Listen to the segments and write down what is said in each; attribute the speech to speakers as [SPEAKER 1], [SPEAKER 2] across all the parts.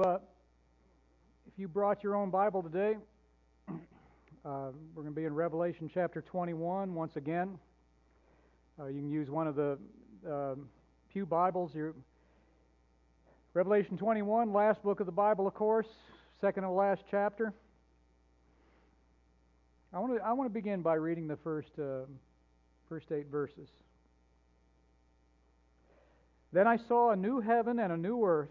[SPEAKER 1] uh, if you brought your own Bible today, uh, we're going to be in Revelation chapter 21 once again. Uh, you can use one of the um, Pew Bibles. Your Revelation 21, last book of the Bible, of course, second to last chapter. I want to I want to begin by reading the first uh, first eight verses. Then I saw a new heaven and a new earth.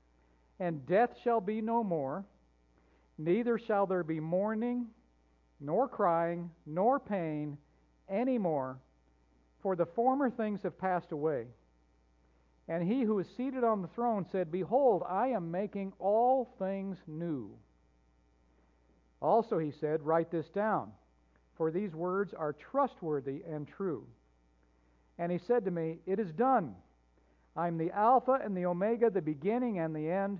[SPEAKER 1] and death shall be no more, neither shall there be mourning, nor crying, nor pain any more, for the former things have passed away. And he who is seated on the throne said, Behold, I am making all things new. Also, he said, Write this down, for these words are trustworthy and true. And he said to me, It is done. I am the Alpha and the Omega, the beginning and the end.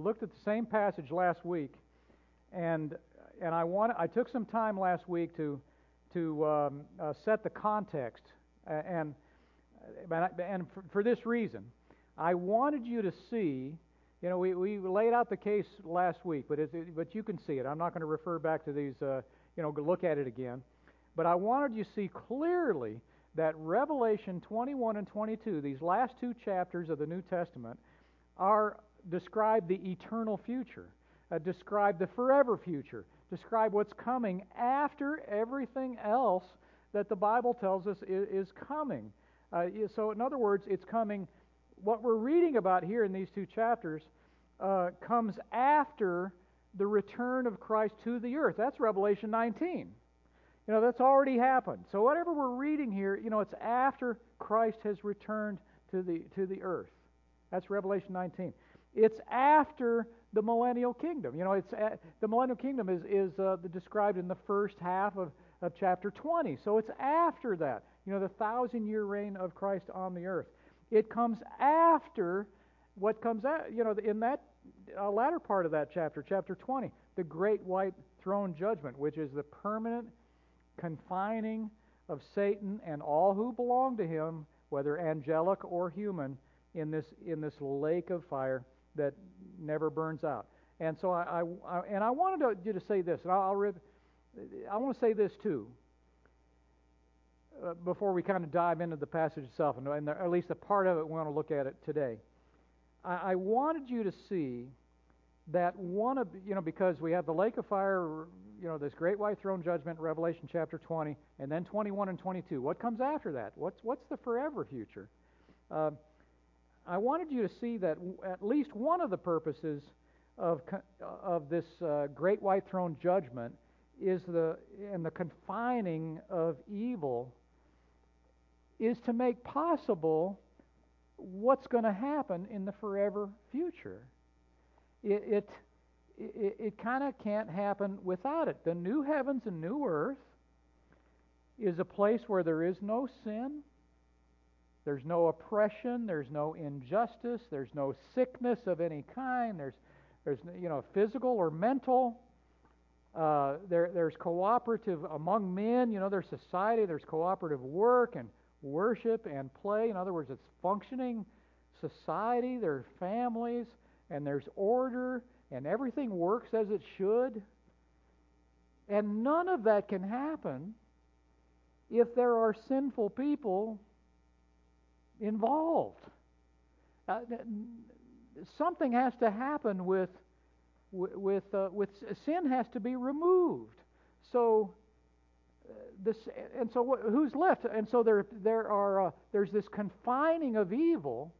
[SPEAKER 1] looked at the same passage last week, and and I want I took some time last week to to um, uh, set the context, and and for, this reason, I wanted you to see. You know, we, we laid out the case last week, but it, but you can see it. I'm not going to refer back to these. Uh, you know, look at it again. But I wanted you to see clearly that Revelation 21 and 22, these last two chapters of the New Testament, are describe the eternal future, uh, describe the forever future, describe what's coming after everything else that the Bible tells us is, is coming. Uh, so, in other words, it's coming. What we're reading about here in these two chapters uh, comes after the return of Christ to the earth. That's Revelation 19. You know, that's already happened. So, whatever we're reading here, you know, it's after Christ has returned to the, to the earth. That's Revelation 19. It's after the millennial kingdom. You know, it's at, the millennial kingdom is is uh, described in the first half of, of chapter 20. So it's after that. You know, the thousand year reign of Christ on the earth. It comes after what comes out. You know, in that uh, latter part of that chapter, chapter 20, the great white throne judgment, which is the permanent confining of Satan and all who belong to him, whether angelic or human, in this in this lake of fire that never burns out. And so I, I, I and I wanted to, you to say this, and I'll, I'll I want to say this too. Uh, before we kind of dive into the passage itself, and, at least a part of it, we want to look at it today. I, I wanted you to see that one of you know because we have the lake of fire, you know this great white throne judgment, Revelation chapter 20, and then 21 and 22. What comes after that? What's what's the forever future? Uh, I wanted you to see that at least one of the purposes of, of this uh, great white throne judgment is the and the confining of evil is to make possible what's going to happen in the forever future. It it, it, it kind of can't happen without it. The new heavens and new earth is a place where there is no sin, there's no oppression, there's no injustice, there's no sickness of any kind, there's, there's you know, physical or mental. Uh, there, there's cooperative among men, you know, there's society, there's cooperative work and worship and play. In other words, it's functioning society, there are families, and there's order, and everything works as it should. And none of that can happen if there are sinful people involved. Uh, something has to happen with with uh, with sin has to be removed. So uh, this and so who's left? And so there there are uh, there's this confining of evil.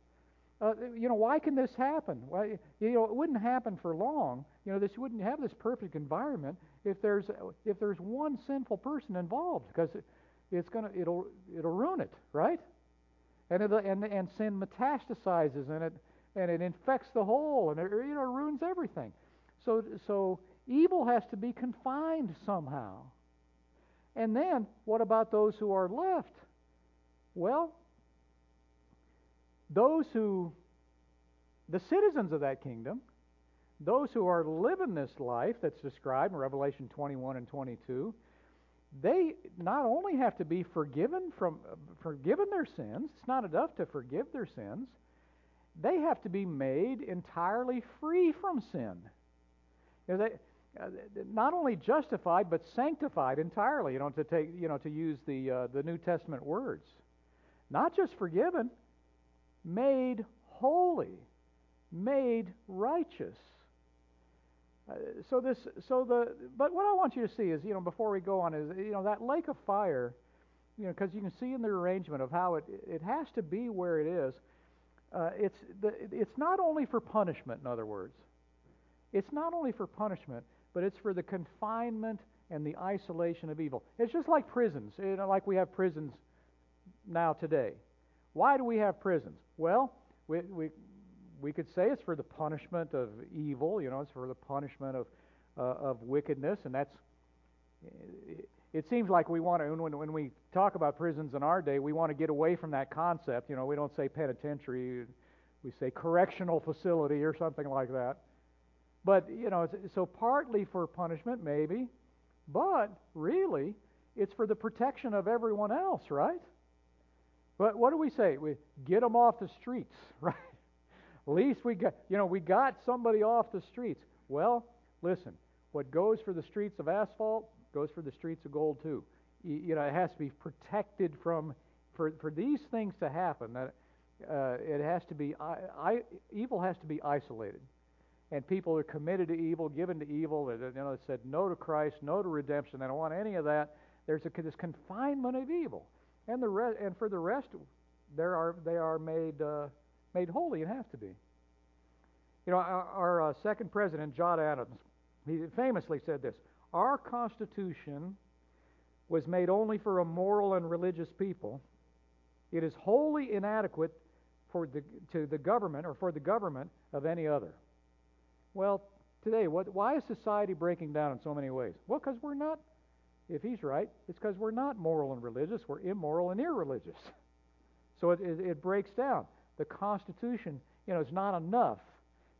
[SPEAKER 1] Uh, you know why can this happen? Well, you know it wouldn't happen for long. You know this wouldn't have this perfect environment if there's if there's one sinful person involved because it, it's gonna it'll it'll ruin it, right? And it, and and sin metastasizes and it and it infects the whole and it you know ruins everything. So so evil has to be confined somehow. And then what about those who are left? Well, those who the citizens of that kingdom those who are living this life that's described in Revelation 21 and 22, they not only have to be forgiven from forgiven their sins, it's not enough to forgive their sins. They have to be made entirely free from sin. You know, they, uh, not only justified but sanctified entirely. You know, to take you know to use the uh, the New Testament words, not just forgiven, made holy, made righteous. Uh, so this, so the, but what I want you to see is, you know, before we go on, is you know that lake of fire, you know, because you can see in the arrangement of how it it has to be where it is. Uh, it's the, it's not only for punishment. In other words, it's not only for punishment, but it's for the confinement and the isolation of evil. It's just like prisons, you know, like we have prisons now today. Why do we have prisons? Well, we, we we could say it's for the punishment of evil. You know, it's for the punishment of uh, of wickedness, and that's. It, seems like we want to when when we talk about prisons in our day, we want to get away from that concept. You know, we don't say penitentiary, we say correctional facility or something like that. But you know, so partly for punishment, maybe, but really, it's for the protection of everyone else, right? But what do we say? We get them off the streets, right? At least we got, you know, we got somebody off the streets. Well, listen, what goes for the streets of asphalt goes for the streets of gold too. You, know, it has to be protected from, for, for these things to happen, that uh, it has to be, I, I, evil has to be isolated. And people are committed to evil, given to evil. You know, they said no to Christ, no to redemption. They don't want any of that. There's a, this confinement of evil. And, the re- and for the rest, there are, they are made uh, made holy. It has to be. You know, our, our uh, second president, John Adams, he famously said this Our Constitution was made only for a moral and religious people. It is wholly inadequate for the, to the government or for the government of any other. Well, today, what, why is society breaking down in so many ways? Well, because we're not, if he's right, it's because we're not moral and religious, we're immoral and irreligious. So it, it, it breaks down the Constitution, you know, is not enough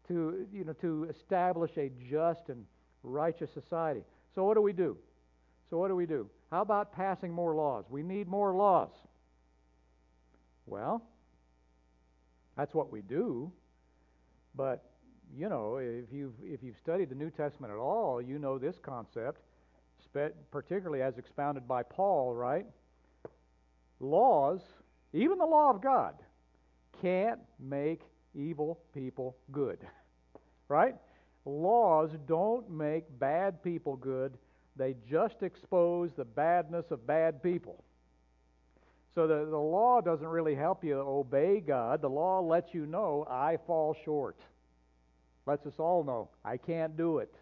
[SPEAKER 1] to, you know, to establish a just and righteous society. So what do we do? So what do we do? How about passing more laws? We need more laws. Well, that's what we do. But you know, if you've if you've studied the New Testament at all, you know this concept, particularly as expounded by Paul, right? Laws, even the law of God, can't make evil people good. Right? Laws don't make bad people good, they just expose the badness of bad people. So the, the law doesn't really help you obey God. The law lets you know I fall short. Lets us all know I can't do it.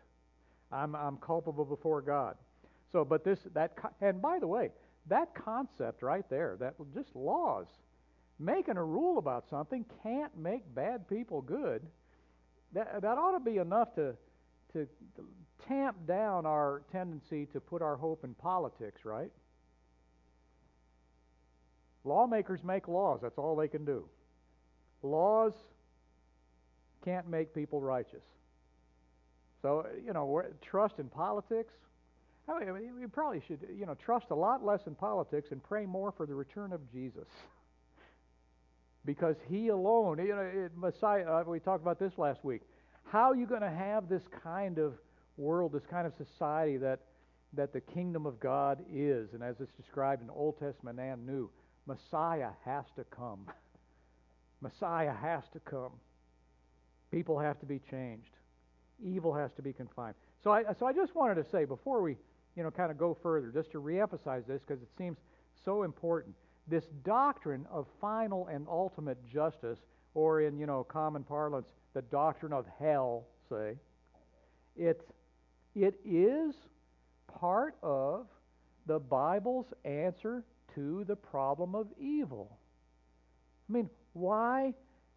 [SPEAKER 1] I'm, I'm culpable before God. So, but this, that, and by the way, that concept right there, that just laws, making a rule about something can't make bad people good. That, that ought to be enough to, to, tamp down our tendency to put our hope in politics, right? Lawmakers make laws, that's all they can do. Laws can't make people righteous. So, you know, trust in politics. I mean, we probably should, you know, trust a lot less in politics and pray more for the return of Jesus because He alone, you know, it, Messiah. Uh, we talked about this last week. How are you going to have this kind of world, this kind of society that that the kingdom of God is, and as it's described in Old Testament and New, Messiah has to come. Messiah has to come. People have to be changed. evil has to be confined. So I, so I just wanted to say before we, you know, kind of go further, just to reemphasize this because it seems so important. This doctrine of final and ultimate justice, or in you know common parlance, the doctrine of hell, say, it it is part of the Bible's answer to the problem of evil. I mean, why?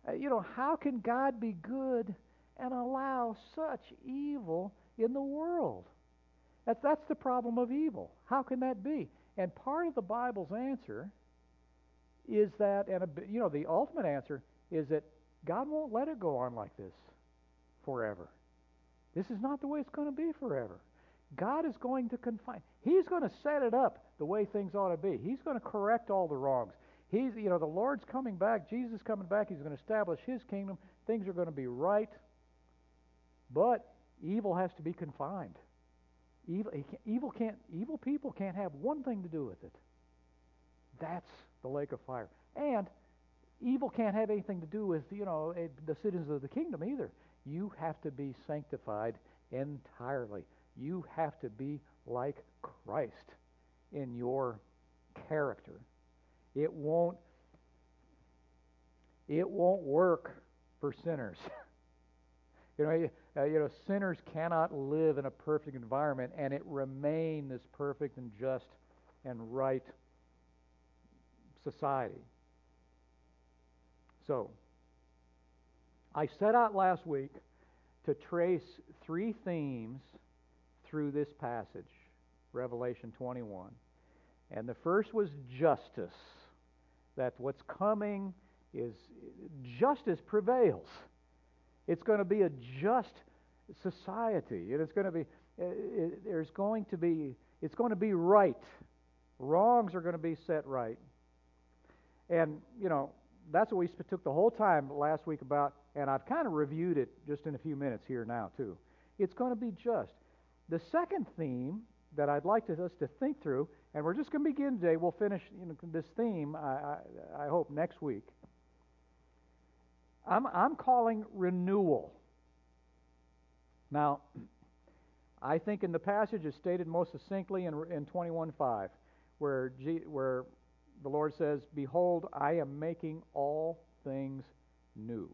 [SPEAKER 1] Uh, you know, how can God be good and allow such evil in the world? That's, that's the problem of evil. How can that be? And part of the Bible's answer is that, and a, you know, the ultimate answer is that God won't let it go on like this forever. This is not the way it's going to be forever. God is going to confine. He's going to set it up the way things ought to be. He's going to correct all the wrongs. He's, you know, the Lord's coming back. Jesus coming back. He's going to establish His kingdom. Things are going to be right. But evil has to be confined. Evil, evil can't. Evil people can't have one thing to do with it. That's the lake of fire. And evil can't have anything to do with you know the citizens of the kingdom either. You have to be sanctified entirely. You have to be like Christ in your character. It won't it won't work for sinners. you know, uh, you know, sinners cannot live in a perfect environment and it remain this perfect and just and right society. So, I set out last week to trace three themes through this passage, Revelation 21. And the first was justice. That what's coming is justice prevails. It's going to be a just society. And it's going to be, uh, it, there's going to be, it's going to be right. Wrongs are going to be set right. And, you know, that's what we took the whole time last week about, and I've kind of reviewed it just in a few minutes here now, too. It's going to be just. The second theme that I'd like to, us to think through, and we're just going to begin today. We'll finish you know, this theme, I, I, I hope, next week. I'm, I'm calling renewal. Now, I think in the passage is stated most succinctly in, in 21.5, where, G, where the Lord says, Behold, I am making all things new.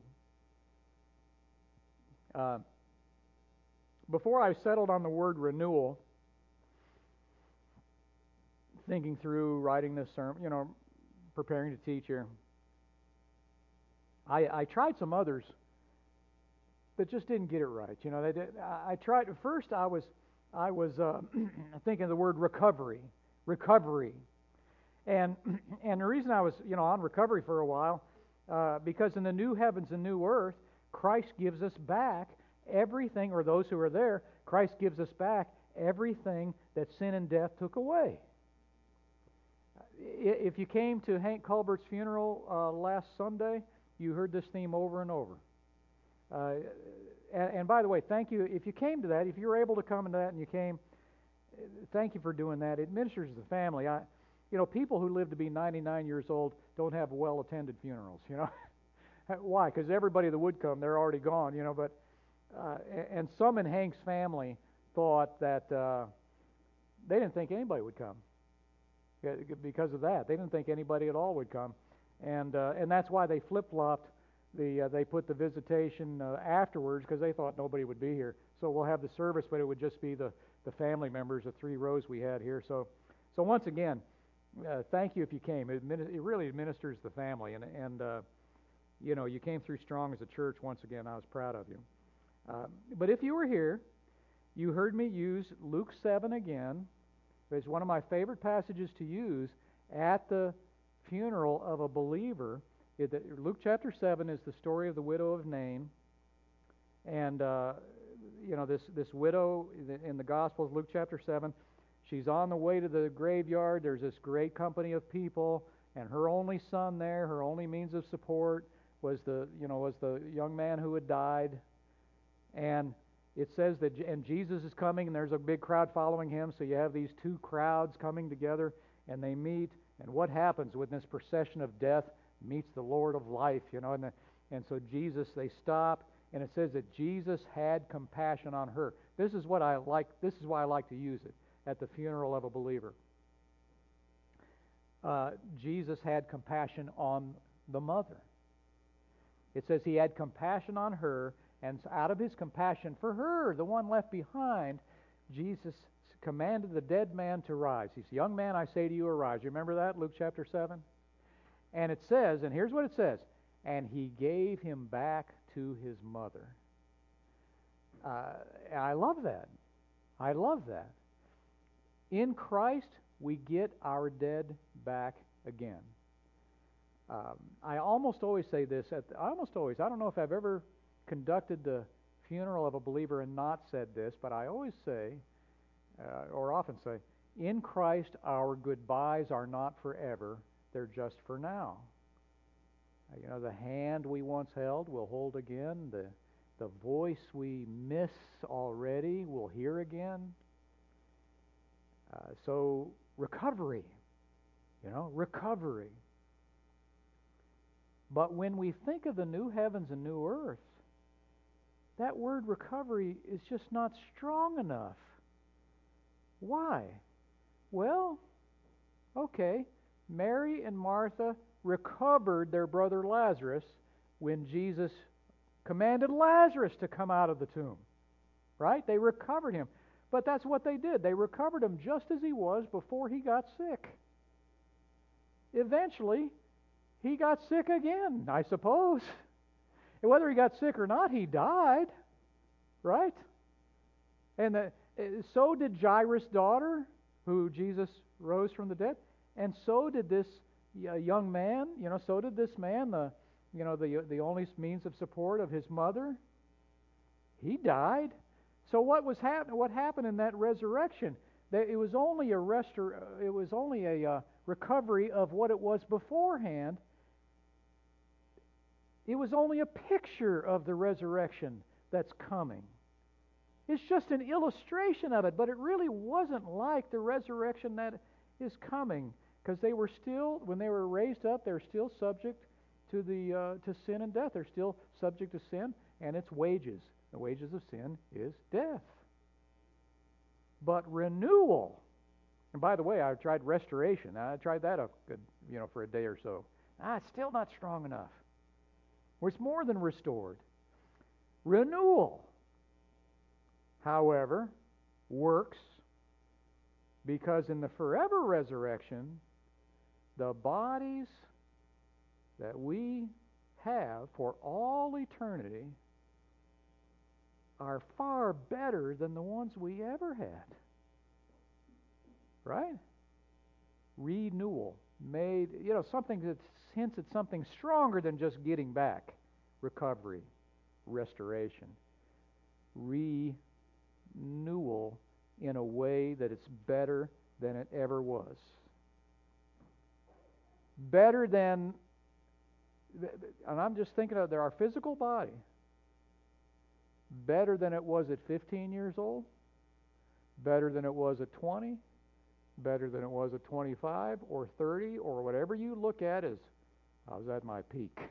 [SPEAKER 1] Uh, before I settled on the word renewal, thinking through writing this sermon, you know, preparing to teach here, I, I tried some others that just didn't get it right. You know, they did, I, tried first. I was I was uh, thinking the word recovery, recovery, and and the reason I was you know on recovery for a while uh, because in the new heavens and new earth, Christ gives us back everything, or those who are there, Christ gives us back everything that sin and death took away. If you came to Hank Culbert's funeral uh, last Sunday, you heard this theme over and over. Uh, and, and, by the way, thank you. If you came to that, if you were able to come to that and you came, thank you for doing that. It ministers to the family. I, you know, people who live to be 99 years old don't have well-attended funerals. You know, why? Because everybody that would come, they're already gone. You know, but uh, and some in Hank's family thought that uh, they didn't think anybody would come because of that. They didn't think anybody at all would come, and uh, and that's why they flip flopped. The uh, they put the visitation uh, afterwards because they thought nobody would be here. So we'll have the service, but it would just be the the family members, the three rows we had here. So so once again, uh, thank you if you came. It, it really administers the family, and and uh, you know you came through strong as a church. Once again, I was proud of you. Uh, but if you were here, you heard me use Luke 7 again. It's one of my favorite passages to use at the funeral of a believer. It, Luke chapter 7 is the story of the widow of Nain. And, uh, you know, this, this widow in the Gospels, Luke chapter 7, she's on the way to the graveyard. There's this great company of people, and her only son there, her only means of support, was the, you know, was the young man who had died and it says that and Jesus is coming and there's a big crowd following him so you have these two crowds coming together and they meet and what happens when this procession of death meets the Lord of life you know and the, and so Jesus they stop and it says that Jesus had compassion on her. This is what I like. This is why I like to use it at the funeral of a believer. Uh, Jesus had compassion on the mother. It says he had compassion on her, and out of his compassion for her, the one left behind, Jesus commanded the dead man to rise. He said, Young man, I say to you, arise. You remember that, Luke chapter 7? And it says, and here's what it says, and he gave him back to his mother. Uh, I love that. I love that. In Christ, we get our dead back again. Um, I almost always say this. At the, I almost always. I don't know if I've ever conducted the funeral of a believer and not said this, but I always say, uh, or often say, in Christ our goodbyes are not forever; they're just for now. Uh, you know, the hand we once held, we'll hold again. The the voice we miss already, we'll hear again. Uh, so recovery, you know, recovery. But when we think of the new heavens and new earth, that word recovery is just not strong enough. Why? Well, okay, Mary and Martha recovered their brother Lazarus when Jesus commanded Lazarus to come out of the tomb. Right? They recovered him. But that's what they did. They recovered him just as he was before he got sick. Eventually, he got sick again, I suppose. And whether he got sick or not, he died. Right? And the, so did Jairus' daughter, who Jesus rose from the dead. And so did this uh, young man. You know, so did this man, the, you know, the, the only means of support of his mother. He died. So what was happen- What happened in that resurrection? That it was only a restor- It was only a uh, recovery of what it was beforehand. It was only a picture of the resurrection that's coming. It's just an illustration of it, but it really wasn't like the resurrection that is coming because they were still, when they were raised up, they're still subject to the uh, to sin and death. They're still subject to sin and its wages. The wages of sin is death. But renewal, and by the way, I've tried restoration. I tried that a good, you know, for a day or so. Ah, still not strong enough. It's more than restored. Renewal, however, works because in the forever resurrection, the bodies that we have for all eternity are far better than the ones we ever had. Right? Renewal. Made, you know, something that hints at something stronger than just getting back. Recovery, restoration. Renewal in a way that it's better than it ever was. Better than, and I'm just thinking of there, our physical body better than it was at 15 years old, better than it was at 20, better than it was at 25 or 30 or whatever you look at as I was at my peak.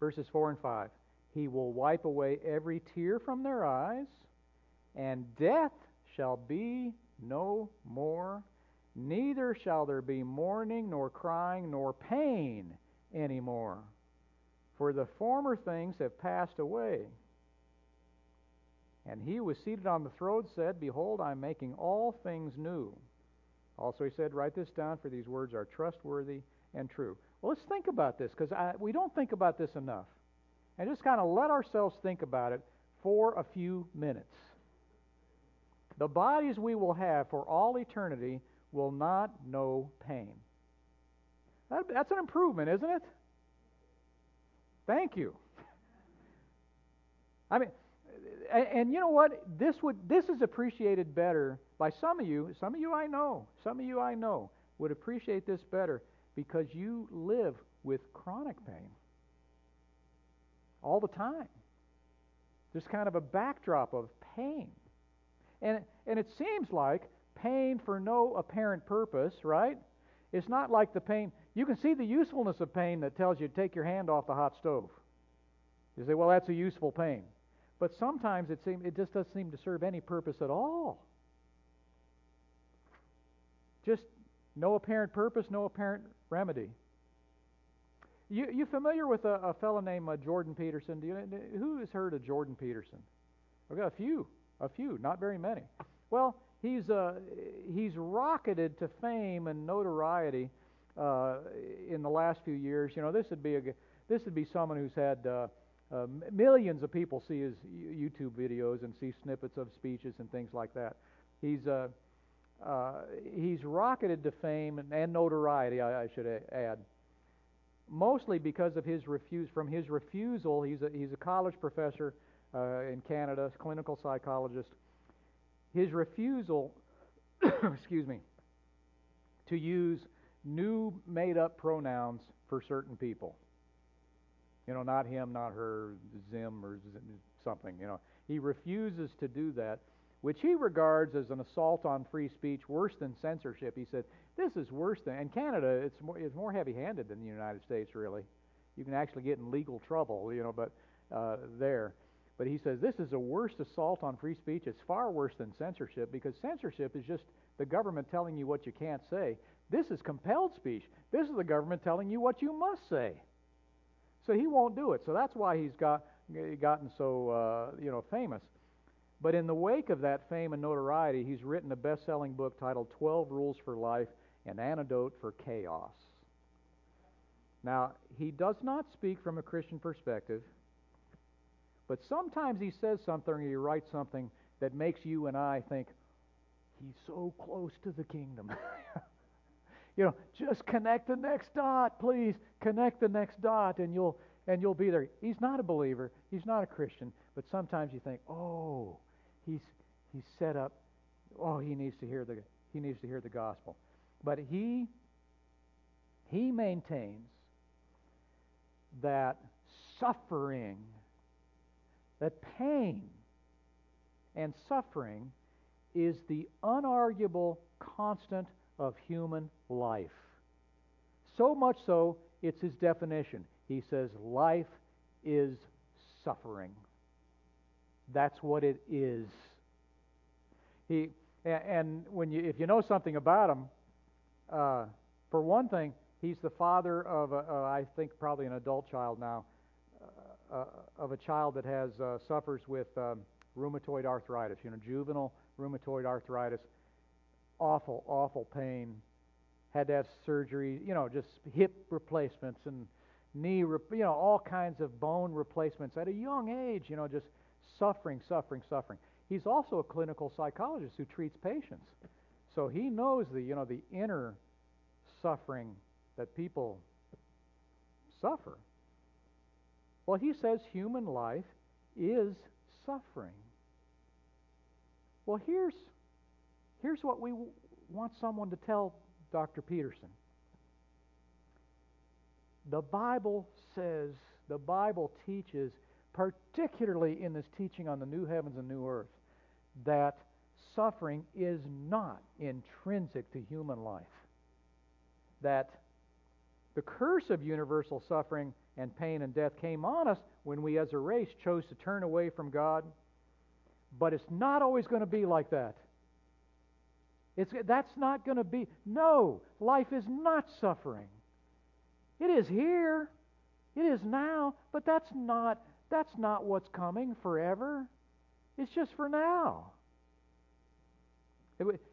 [SPEAKER 1] Verses 4 and 5. He will wipe away every tear from their eyes, and death shall be no more. Neither shall there be mourning, nor crying, nor pain anymore, for the former things have passed away. And he who was seated on the throne said, Behold, I am making all things new. Also, he said, Write this down, for these words are trustworthy and true. Well, let's think about this, because we don't think about this enough. And just kind of let ourselves think about it for a few minutes. The bodies we will have for all eternity will not know pain. That, that's an improvement, isn't it? Thank you. I mean, and, and, you know what? This would this is appreciated better by some of you. Some of you I know. Some of you I know would appreciate this better because you live with chronic pain all the time. There's kind of a backdrop of pain. And and it seems like pain for no apparent purpose, right? It's not like the pain, you can see the usefulness of pain that tells you to take your hand off the hot stove. You say, well, that's a useful pain. But sometimes it, seem, it just doesn't seem to serve any purpose at all. Just no apparent purpose, no apparent remedy. You you familiar with a, a fellow named uh, Jordan Peterson? Do you, who has heard of Jordan Peterson? I've got a few, a few, not very many. Well, he's uh, he's rocketed to fame and notoriety uh, in the last few years. You know, this would be a this would be someone who's had uh, uh, millions of people see his YouTube videos and see snippets of speeches and things like that. He's uh, uh, he's rocketed to fame and, and notoriety, I, I should add, mostly because of his refuse from his refusal. He's a, he's a college professor uh, in Canada, clinical psychologist. His refusal, excuse me, to use new made-up pronouns for certain people. You know, not him, not her, Zim or something. You know, he refuses to do that which he regards as an assault on free speech worse than censorship. He said, This is worse than, and Canada, it's more, it's more heavy handed than the United States, really. You can actually get in legal trouble, you know, but uh, there. But he says, This is a worse assault on free speech. It's far worse than censorship because censorship is just the government telling you what you can't say. This is compelled speech. This is the government telling you what you must say. So he won't do it. So that's why he's got gotten so uh, you know famous. But in the wake of that fame and notoriety, he's written a best selling book titled 12 Rules for Life An Antidote for Chaos. Now, he does not speak from a Christian perspective, but sometimes he says something or he writes something that makes you and I think, he's so close to the kingdom. you know, just connect the next dot, please. Connect the next dot and you'll and you'll be there. He's not a believer, he's not a Christian, but sometimes you think, "Oh, he's he's set up. Oh, he needs to hear the he needs to hear the gospel. But he he maintains that suffering, that pain and suffering is the unarguable constant of human life. So much so, it's his definition. He says, life is suffering. That's what it is. He and when you if you know something about him, uh, for one thing, he's the father of I think probably an adult child now, of a child that has uh, suffers with um, rheumatoid arthritis. You know, juvenile rheumatoid arthritis. Awful, awful pain. Had to have surgery. You know, just hip replacements and knee, you know, all kinds of bone replacements at a young age. You know, just suffering, suffering, suffering. He's also a clinical psychologist who treats patients. So he knows the, you know, the inner suffering that people suffer. Well, he says human life is suffering. Well, here's, here's what we want someone to tell Dr. Peterson. The Bible says, the Bible teaches particularly in this teaching on the new heavens and new earth, that suffering is not intrinsic to human life. That the curse of universal suffering and pain and death came on us when we as a race chose to turn away from God. But it's not always going to be like that. It's, that's not going to be. No, life is not suffering. It is here. It is now, but that's not that's not what's coming forever. It's just for now.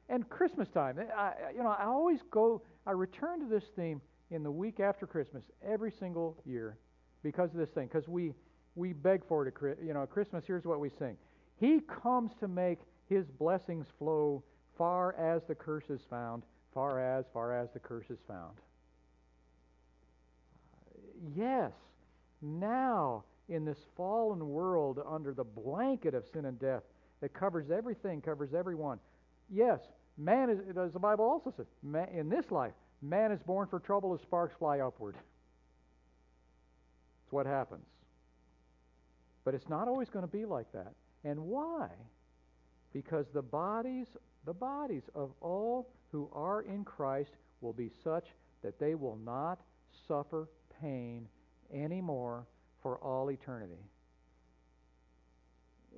[SPEAKER 1] and Christmas time, I, you know, I always go, I return to this theme in the week after Christmas every single year because of this thing. Because we we beg for it. At, you know, Christmas. Here's what we sing: He comes to make His blessings flow far as the curse is found, far as far as the curse is found. Uh, yes, now in this fallen world under the blanket of sin and death that covers everything, covers everyone. Yes, man is, as the Bible also says, man, in this life, man is born for trouble as sparks fly upward. It's what happens. But it's not always going to be like that. And why? Because the bodies, the bodies of all who are in Christ will be such that they will not suffer pain anymore for all eternity.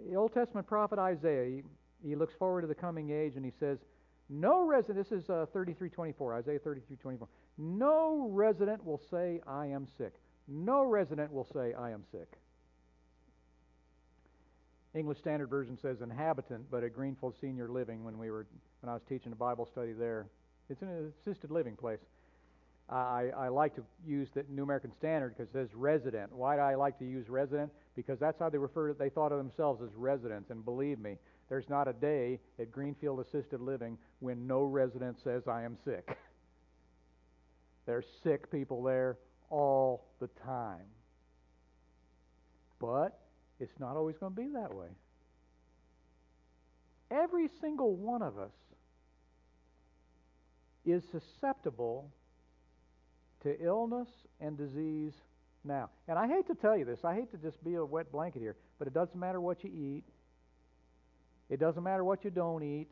[SPEAKER 1] The Old Testament prophet Isaiah, he, he looks forward to the coming age and he says, No resident, this is uh, 33.24, Isaiah 33.24. No resident will say, I am sick. No resident will say, I am sick. English Standard Version says inhabitant, but at Greenfield Senior Living when we were when I was teaching a Bible study there, it's an assisted living place. I, I like to use the New American Standard because it says resident. Why do I like to use resident? Because that's how they refer. They thought of themselves as residents, and believe me, there's not a day at Greenfield Assisted Living when no resident says I am sick. There's sick people there all the time. But it's not always going to be that way. Every single one of us is susceptible to illness and disease now. And I hate to tell you this, I hate to just be a wet blanket here, but it doesn't matter what you eat, it doesn't matter what you don't eat.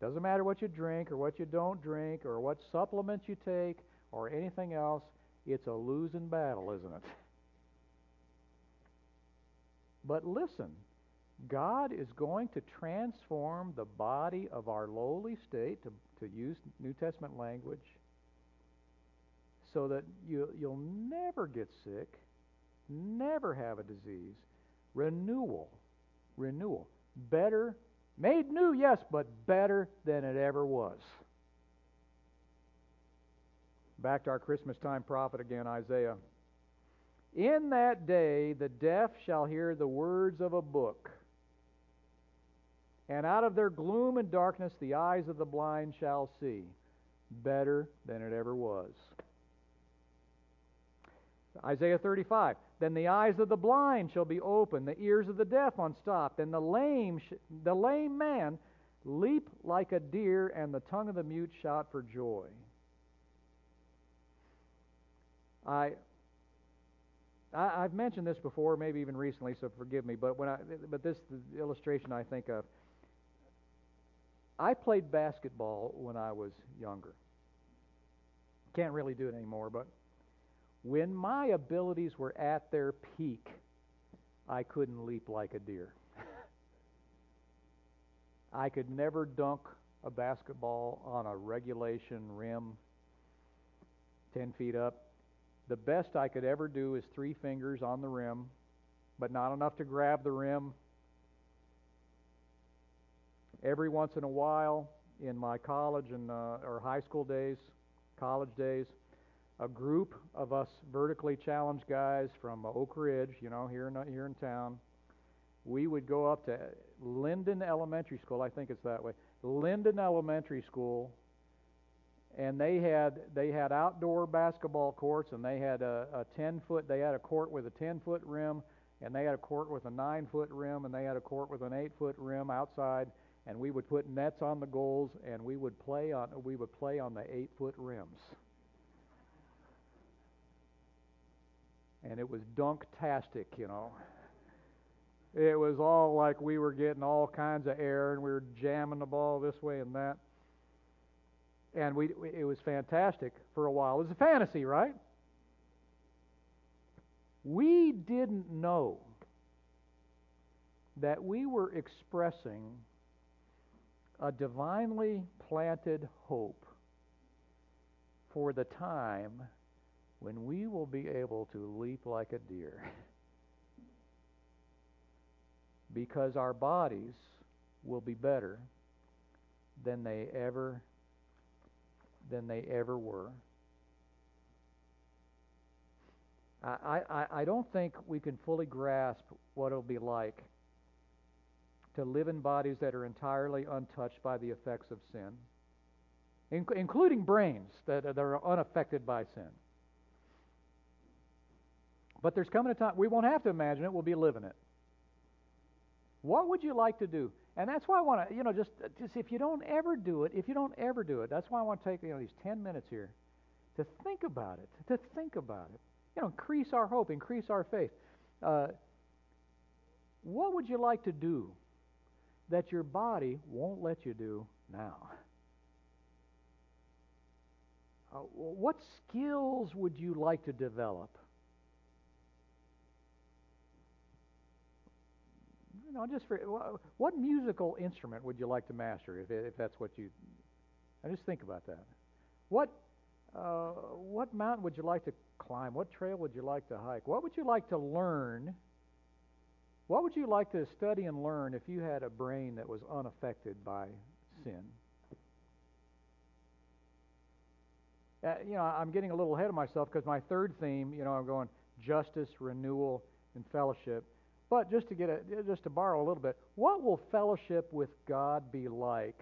[SPEAKER 1] Doesn't matter what you drink or what you don't drink or what supplements you take or anything else. It's a losing battle, isn't it? But listen, God is going to transform the body of our lowly state, to, to use New Testament language, so that you, you'll never get sick, never have a disease. Renewal. Renewal. Better, made new, yes, but better than it ever was. Back to our Christmas time prophet again, Isaiah. In that day the deaf shall hear the words of a book, and out of their gloom and darkness the eyes of the blind shall see. Better than it ever was. Isaiah 35. Then the eyes of the blind shall be opened, the ears of the deaf unstopped, and the lame, sh- the lame man leap like a deer, and the tongue of the mute shout for joy. I, I have mentioned this before, maybe even recently, so forgive me. But when I, but this illustration I think of. I played basketball when I was younger. Can't really do it anymore, but when my abilities were at their peak, I couldn't leap like a deer. I could never dunk a basketball on a regulation rim 10 feet up. The best I could ever do is three fingers on the rim, but not enough to grab the rim. Every once in a while, in my college and uh, or high school days, college days, a group of us vertically challenged guys from Oak Ridge, you know, here in here in town. We would go up to Linden Elementary School, I think it's that way. Linden Elementary School, and they had they had outdoor basketball courts, and they had a, a 10 foot. They had a court with a 10 foot rim, and they had a court with a 9 foot rim, and they had a court with an 8 foot rim outside. And we would put nets on the goals, and we would play on we would play on the 8 foot rims. And it was dunk-tastic, you know. It was all like we were getting all kinds of air, and we were jamming the ball this way and that. And we, it was fantastic for a while. It was a fantasy, right? We didn't know that we were expressing a divinely planted hope for the time when we will be able to leap like a deer. because our bodies will be better than they ever than they ever were. I, I, I don't think we can fully grasp what it'll be like to live in bodies that are entirely untouched by the effects of sin, including brains that, that are unaffected by sin. But there's coming a time, we won't have to imagine it, we'll be living it. What would you like to do? And that's why I want to, you know, just, just if you don't ever do it, if you don't ever do it, that's why I want to take, you know, these 10 minutes here to think about it, to think about it. You know, increase our hope, increase our faith. Uh, what would you like to do that your body won't let you do now? uh, what skills would you like to develop? Know, just for what musical instrument would you like to master, if, if that's what you? I just think about that. What uh, what mountain would you like to climb? What trail would you like to hike? What would you like to learn? What would you like to study and learn if you had a brain that was unaffected by sin? Uh, you know, I'm getting a little ahead of myself because my third theme, you know, I'm going justice, renewal, and fellowship. But just to get a, just to borrow a little bit, what will fellowship with God be like?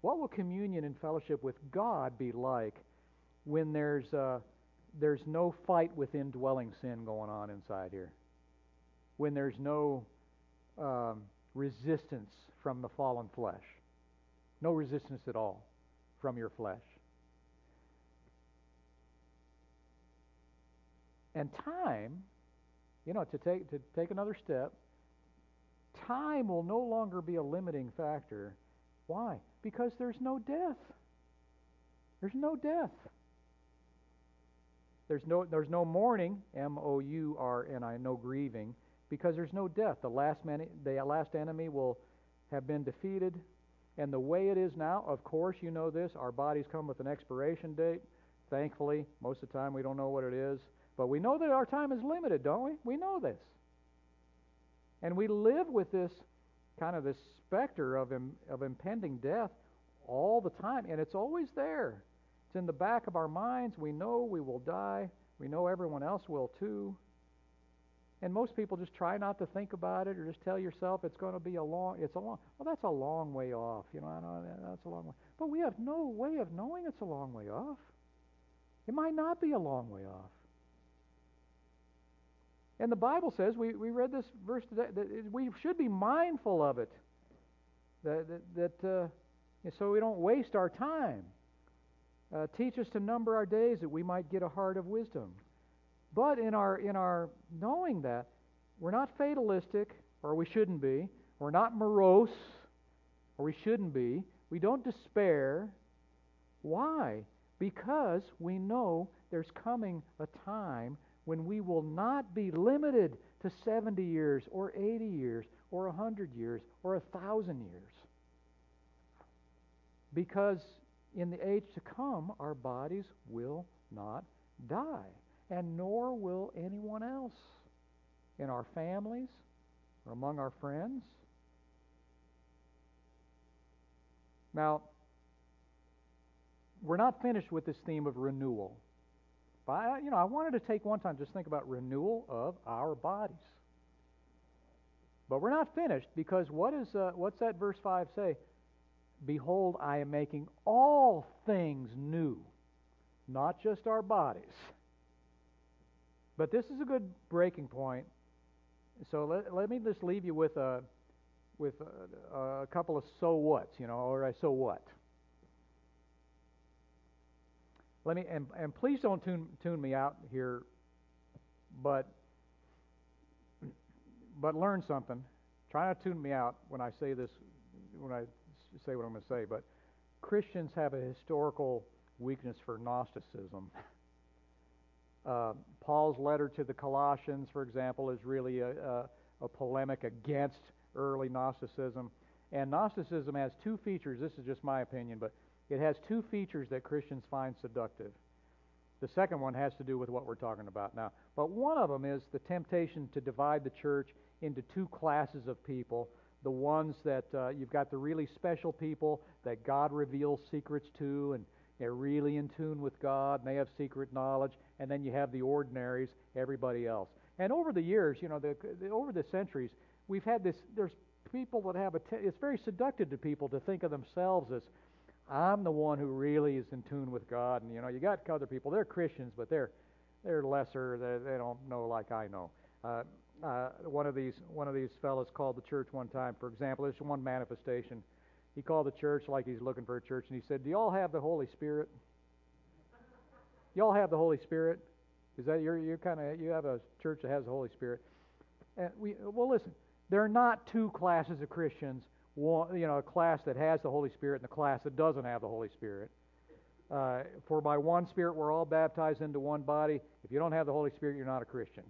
[SPEAKER 1] What will communion and fellowship with God be like when there's uh, there's no fight with indwelling sin going on inside here? When there's no um, resistance from the fallen flesh, no resistance at all from your flesh. And time, you know, to take to take another step, time will no longer be a limiting factor. Why? Because there's no death. There's no death. There's no there's no mourning, M O U R N I, no grieving, because there's no death. The last man, the last enemy will have been defeated. And the way it is now, of course, you know this, our bodies come with an expiration date. Thankfully, most of the time we don't know what it is. But we know that our time is limited, don't we? We know this. And we live with this kind of this specter of, Im, of impending death all the time, and it's always there. It's in the back of our minds. We know we will die. We know everyone else will too. And most people just try not to think about it or just tell yourself it's going to be a long it's a long well that's a long way off. You know, I know that's a long way. But we have no way of knowing it's a long way off. It might not be a long way off. And the Bible says, we, we read this verse today, that we should be mindful of it. That, that, that uh, so we don't waste our time. Uh, teach us to number our days that we might get a heart of wisdom. But in our, in our knowing that, we're not fatalistic, or we shouldn't be. We're not morose, or we shouldn't be. We don't despair. Why? Because we know there's coming a time when we will not be limited to 70 years or 80 years or 100 years or 1,000 years. Because in the age to come, our bodies will not die, and nor will anyone else in our families or among our friends. Now, we're not finished with this theme of renewal. But I, you know, I wanted to take one time just think about renewal of our bodies. But we're not finished because what is uh, what's that verse five say? Behold, I am making all things new, not just our bodies. But this is a good breaking point. So let, let me just leave you with a with a, a couple of so whats, you know, or a so what. Let me and, and please don't tune tune me out here, but but learn something. Try not to tune me out when I say this, when I say what I'm going to say. But Christians have a historical weakness for Gnosticism. Uh, Paul's letter to the Colossians, for example, is really a, a, a polemic against early Gnosticism. And Gnosticism has two features. This is just my opinion, but it has two features that Christians find seductive. The second one has to do with what we're talking about now. But one of them is the temptation to divide the church into two classes of people. The ones that uh, you've got the really special people that God reveals secrets to, and they're really in tune with God, and they have secret knowledge. And then you have the ordinaries, everybody else. And over the years, you know, the, the, over the centuries, we've had this. There's people that have a. T- it's very seductive to people to think of themselves as I'm the one who really is in tune with God. And you know, you got other people. They're Christians, but they're they're lesser. They, they don't know like I know. Uh, uh, one of these one of these fellows called the church one time. For example, there's one manifestation. He called the church like he's looking for a church, and he said, "Do y'all have the Holy Spirit? Y'all have the Holy Spirit? Is that you're you kind of you have a church that has the Holy Spirit?" And we well, listen. There are not two classes of Christians one, you know, a class that has the Holy Spirit and a class that doesn't have the Holy Spirit. uh, for by one Spirit we're all baptized into one body. If you don't have the Holy Spirit, you're not a Christian.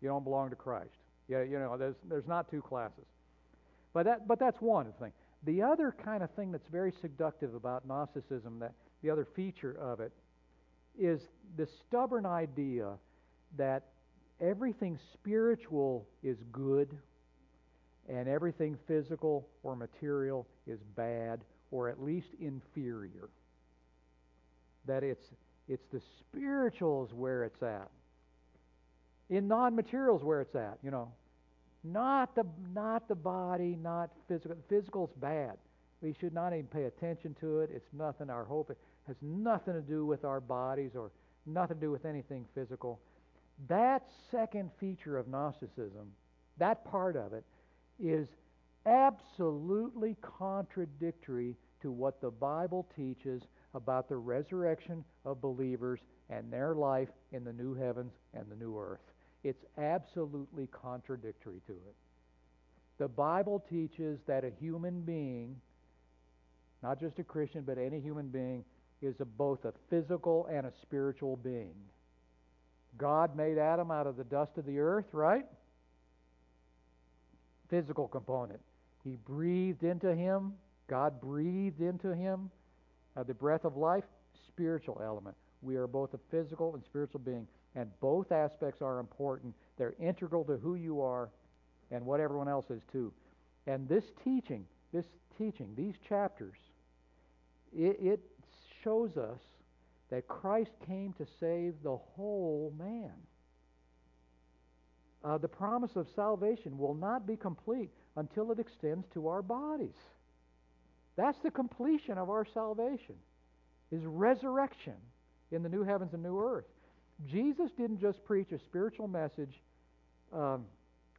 [SPEAKER 1] You don't belong to Christ. Yeah, you know, there's, there's not two classes. But, that, but that's one thing. The other kind of thing that's very seductive about Gnosticism, that the other feature of it, is the stubborn idea that everything spiritual is good and everything physical or material is bad or at least inferior. That it's, it's the spiritual is where it's at. In non-materials where it's at, you know. Not the, not the body, not physical. Physical's bad. We should not even pay attention to it. It's nothing. Our hope it has nothing to do with our bodies or nothing to do with anything physical. That second feature of Gnosticism, that part of it, is absolutely contradictory to what the Bible teaches about the resurrection of believers and their life in the new heavens and the new earth. It's absolutely contradictory to it. The Bible teaches that a human being, not just a Christian, but any human being, is a, both a physical and a spiritual being. God made Adam out of the dust of the earth, right? Physical component. He breathed into him. God breathed into him uh, the breath of life, spiritual element. We are both a physical and spiritual being, and both aspects are important. They're integral to who you are and what everyone else is too. And this teaching, this teaching, these chapters, it, it shows us that Christ came to save the whole man. Uh, the promise of salvation will not be complete until it extends to our bodies. That's the completion of our salvation, is resurrection in the new heavens and new earth. Jesus didn't just preach a spiritual message um,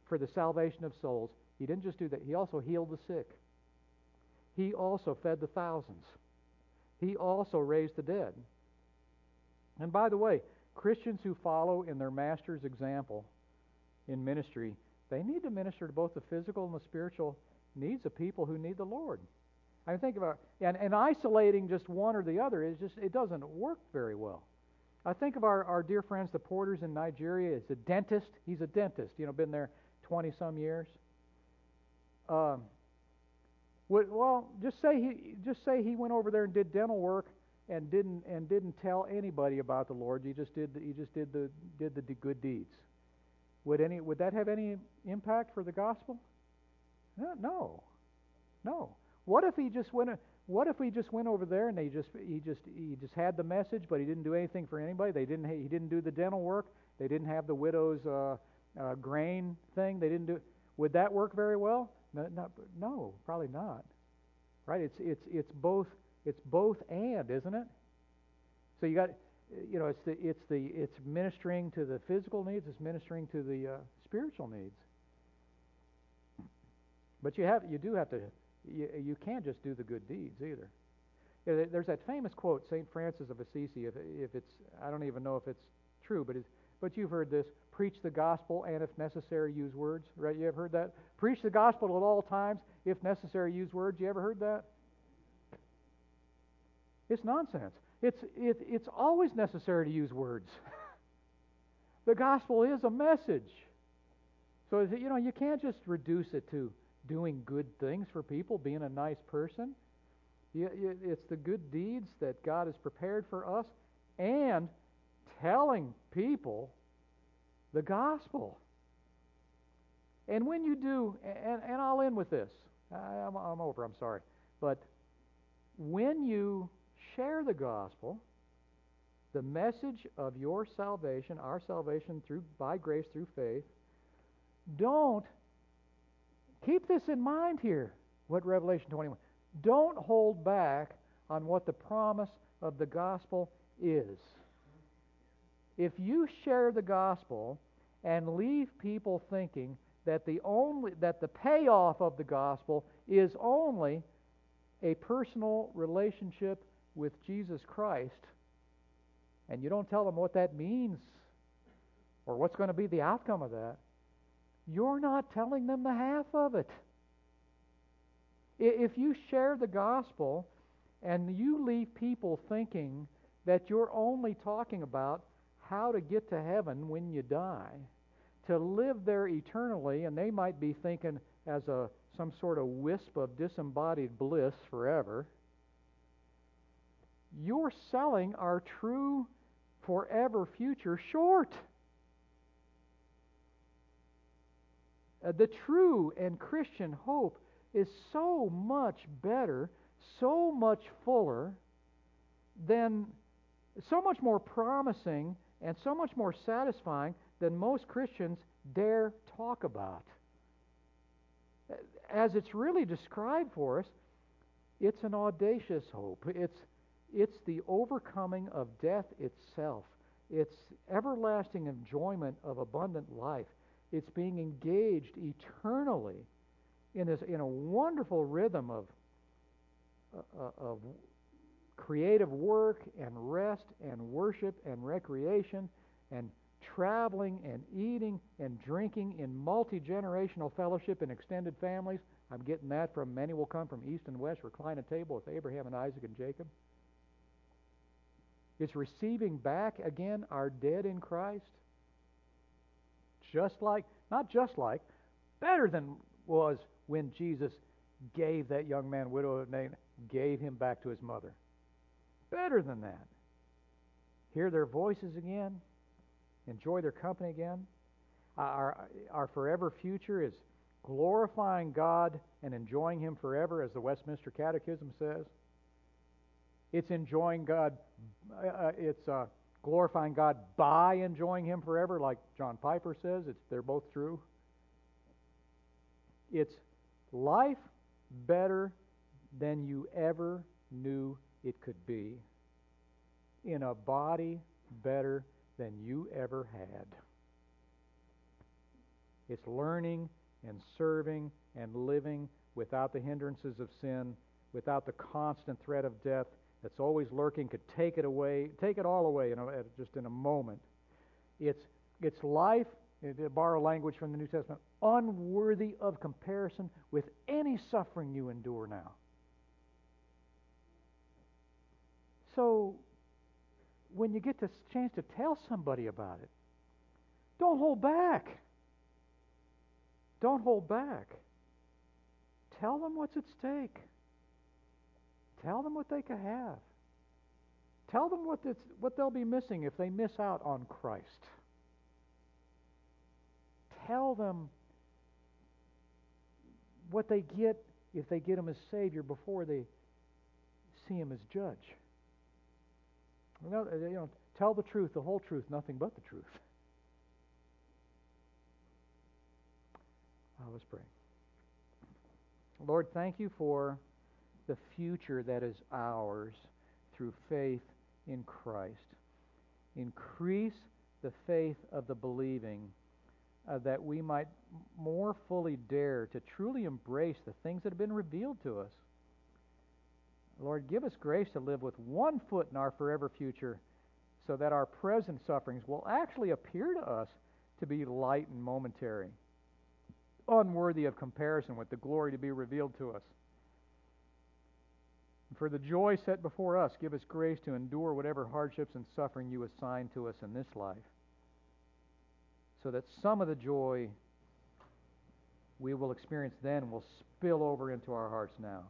[SPEAKER 1] for the salvation of souls. He didn't just do that. He also healed the sick. He also fed the thousands. He also raised the dead. And by the way, Christians who follow in their master's example in ministry, they need to minister to both the physical and the spiritual needs of people who need the Lord. I think about and, and isolating just one or the other is just it doesn't work very well. I think of our, our dear friends, the porters in Nigeria. Is a dentist. He's a dentist. You know, been there twenty some years. Um, well, just say he just say he went over there and did dental work and didn't and didn't tell anybody about the Lord. He just did he just did the did the good deeds. Would any would that have any impact for the gospel? No, no. What if he just went? What if he just went over there and they just he just he just had the message, but he didn't do anything for anybody? They didn't he didn't do the dental work. They didn't have the widow's uh, uh, grain thing. They didn't do. Would that work very well? No, not, no, probably not. Right? It's it's it's both it's both and, isn't it? So you got, you know, it's the it's the it's ministering to the physical needs, it's ministering to the uh, spiritual needs. But you have you do have to you, you can't just do the good deeds either. There's that famous quote, Saint Francis of Assisi. If, if it's I don't even know if it's true, but it's, but you've heard this: preach the gospel and, if necessary, use words. Right? You ever heard that? Preach the gospel at all times, if necessary, use words. You ever heard that? It's nonsense. It's, it, it's always necessary to use words. the gospel is a message. So, you know, you can't just reduce it to doing good things for people, being a nice person. It's the good deeds that God has prepared for us and telling people the gospel. And when you do, and, and I'll end with this. I'm, I'm over, I'm sorry. But when you share the gospel, the message of your salvation, our salvation through by grace through faith, don't keep this in mind here. What Revelation 21. Don't hold back on what the promise of the gospel is. If you share the gospel and leave people thinking that the only that the payoff of the gospel is only a personal relationship with Jesus Christ, and you don't tell them what that means or what's going to be the outcome of that, you're not telling them the half of it. If you share the gospel and you leave people thinking that you're only talking about how to get to heaven when you die, to live there eternally, and they might be thinking as a some sort of wisp of disembodied bliss forever. You're selling our true forever future short. Uh, the true and Christian hope is so much better, so much fuller than, so much more promising, and so much more satisfying than most Christians dare talk about. As it's really described for us, it's an audacious hope. It's, it's the overcoming of death itself. It's everlasting enjoyment of abundant life. It's being engaged eternally in, this, in a wonderful rhythm of, uh, uh, of creative work and rest and worship and recreation and traveling and eating and drinking in multi generational fellowship and extended families. I'm getting that from many will come from east and west, recline a table with Abraham and Isaac and Jacob. It's receiving back again our dead in Christ. Just like, not just like, better than was when Jesus gave that young man, widow of Nain, gave him back to his mother. Better than that. Hear their voices again, enjoy their company again. Our, our forever future is glorifying God and enjoying Him forever, as the Westminster Catechism says. It's enjoying God, uh, uh it's uh, glorifying God by enjoying Him forever, like John Piper says. It's, they're both true. It's life better than you ever knew it could be, in a body better than you ever had. It's learning and serving and living without the hindrances of sin, without the constant threat of death that's always lurking, could take it away, take it all away in a, just in a moment. It's, it's life, eh, to borrow language from the New Testament, unworthy of comparison with any suffering you endure now. So, when you get the chance to tell somebody about it, don't hold back. Don't hold back. Tell them what's at stake. Tell them what they could have. Tell them what, what they'll be missing if they miss out on Christ. Tell them what they get if they get him as Savior before they see him as judge. You know, you know, tell the truth, the whole truth, nothing but the truth. Oh, let's pray. Lord, thank you for the future that is ours through faith in Christ. Increase the faith of the believing uh, that we might more fully dare to truly embrace the things that have been revealed to us. Lord, give us grace to live with one foot in our forever future so that our present sufferings will actually appear to us to be light and momentary, unworthy of comparison with the glory to be revealed to us. And for the joy set before us, give us grace to endure whatever hardships and suffering you assign to us in this life, so that some of the joy we will experience then will spill over into our hearts now.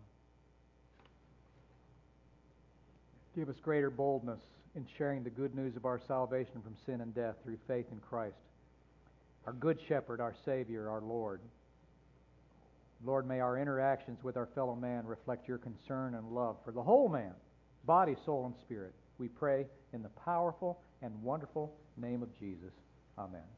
[SPEAKER 1] Give us greater boldness in sharing the good news of our salvation from sin and death through faith in Christ, our good shepherd, our Savior, our Lord. Lord, may our interactions with our fellow man reflect your concern and love for the whole man, body, soul, and spirit. We pray in the powerful and wonderful name of Jesus. Amen.